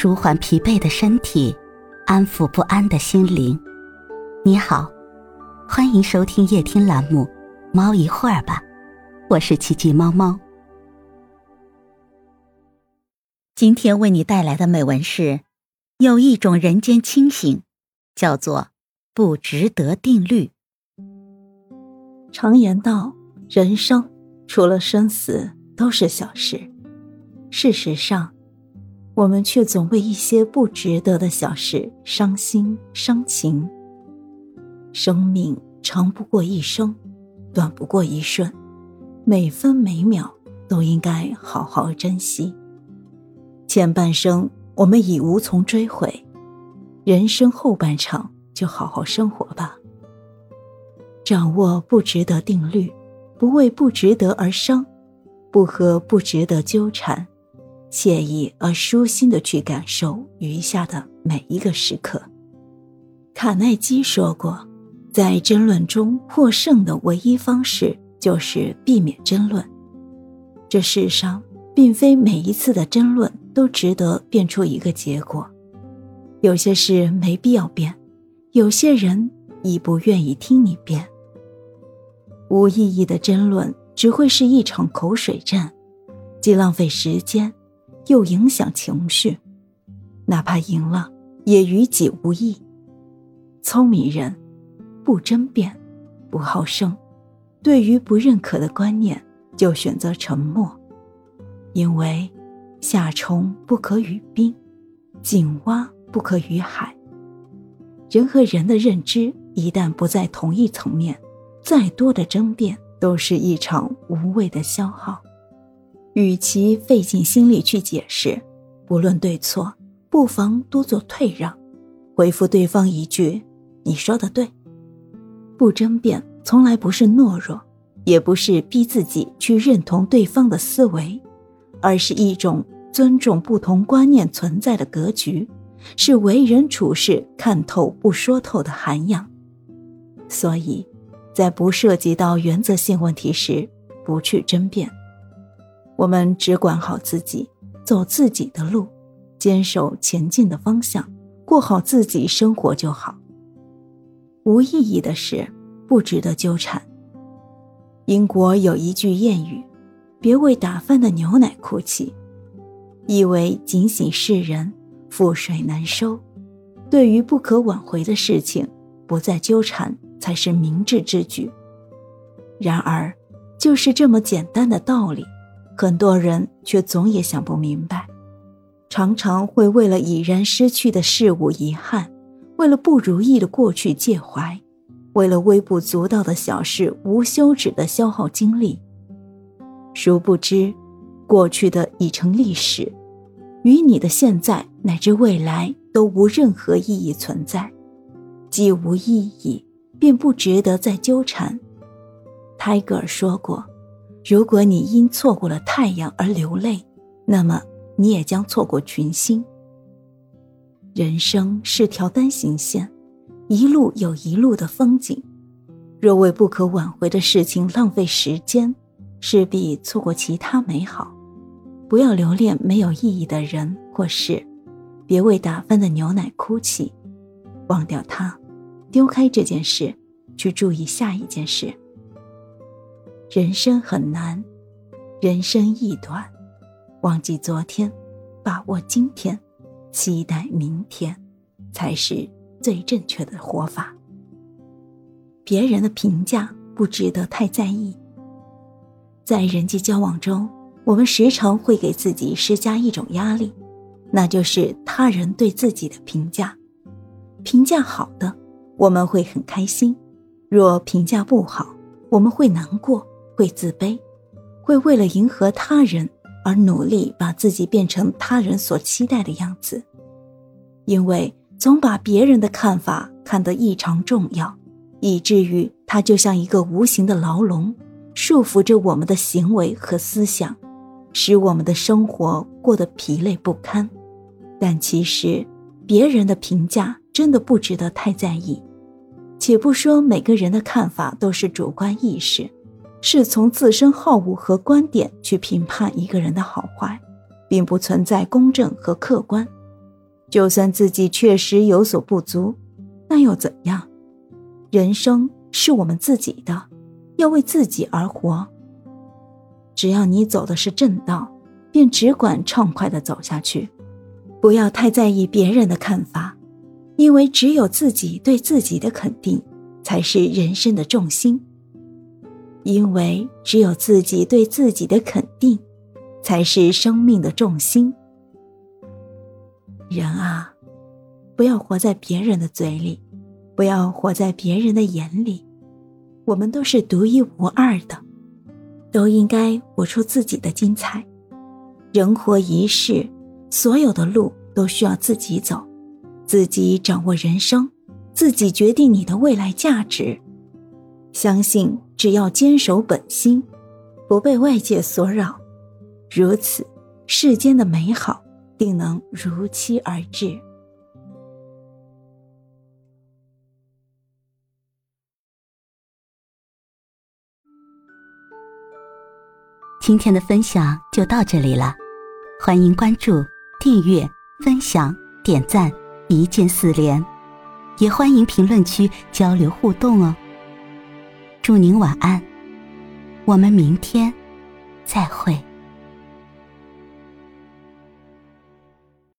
舒缓疲惫的身体，安抚不安的心灵。你好，欢迎收听夜听栏目《猫一会儿吧》，我是奇迹猫猫。今天为你带来的美文是：有一种人间清醒，叫做不值得定律。常言道，人生除了生死都是小事。事实上，我们却总为一些不值得的小事伤心伤情。生命长不过一生，短不过一瞬，每分每秒都应该好好珍惜。前半生我们已无从追悔，人生后半场就好好生活吧。掌握不值得定律，不为不值得而伤，不和不值得纠缠。惬意而舒心的去感受余下的每一个时刻。卡耐基说过，在争论中获胜的唯一方式就是避免争论。这世上并非每一次的争论都值得辩出一个结果，有些事没必要辩，有些人已不愿意听你辩。无意义的争论只会是一场口水战，既浪费时间。又影响情绪，哪怕赢了，也于己无益。聪明人不争辩，不好胜，对于不认可的观念，就选择沉默。因为夏虫不可语冰，井蛙不可语海。人和人的认知一旦不在同一层面，再多的争辩都是一场无谓的消耗。与其费尽心力去解释，不论对错，不妨多做退让，回复对方一句：“你说的对。”不争辩从来不是懦弱，也不是逼自己去认同对方的思维，而是一种尊重不同观念存在的格局，是为人处事看透不说透的涵养。所以，在不涉及到原则性问题时，不去争辩。我们只管好自己，走自己的路，坚守前进的方向，过好自己生活就好。无意义的事不值得纠缠。英国有一句谚语：“别为打翻的牛奶哭泣”，意为警醒世人，覆水难收。对于不可挽回的事情，不再纠缠才是明智之举。然而，就是这么简单的道理。很多人却总也想不明白，常常会为了已然失去的事物遗憾，为了不如意的过去介怀，为了微不足道的小事无休止的消耗精力。殊不知，过去的已成历史，与你的现在乃至未来都无任何意义存在。既无意义，便不值得再纠缠。泰戈尔说过。如果你因错过了太阳而流泪，那么你也将错过群星。人生是条单行线，一路有一路的风景。若为不可挽回的事情浪费时间，势必错过其他美好。不要留恋没有意义的人或事，别为打翻的牛奶哭泣，忘掉它，丢开这件事，去注意下一件事。人生很难，人生亦短，忘记昨天，把握今天，期待明天，才是最正确的活法。别人的评价不值得太在意。在人际交往中，我们时常会给自己施加一种压力，那就是他人对自己的评价。评价好的，我们会很开心；若评价不好，我们会难过。会自卑，会为了迎合他人而努力把自己变成他人所期待的样子，因为总把别人的看法看得异常重要，以至于它就像一个无形的牢笼，束缚着我们的行为和思想，使我们的生活过得疲累不堪。但其实，别人的评价真的不值得太在意。且不说每个人的看法都是主观意识。是从自身好恶和观点去评判一个人的好坏，并不存在公正和客观。就算自己确实有所不足，那又怎样？人生是我们自己的，要为自己而活。只要你走的是正道，便只管畅快的走下去，不要太在意别人的看法，因为只有自己对自己的肯定，才是人生的重心。因为只有自己对自己的肯定，才是生命的重心。人啊，不要活在别人的嘴里，不要活在别人的眼里。我们都是独一无二的，都应该活出自己的精彩。人活一世，所有的路都需要自己走，自己掌握人生，自己决定你的未来价值。相信只要坚守本心，不被外界所扰，如此世间的美好定能如期而至。今天的分享就到这里了，欢迎关注、订阅、分享、点赞，一键四连，也欢迎评论区交流互动哦。祝您晚安，我们明天再会。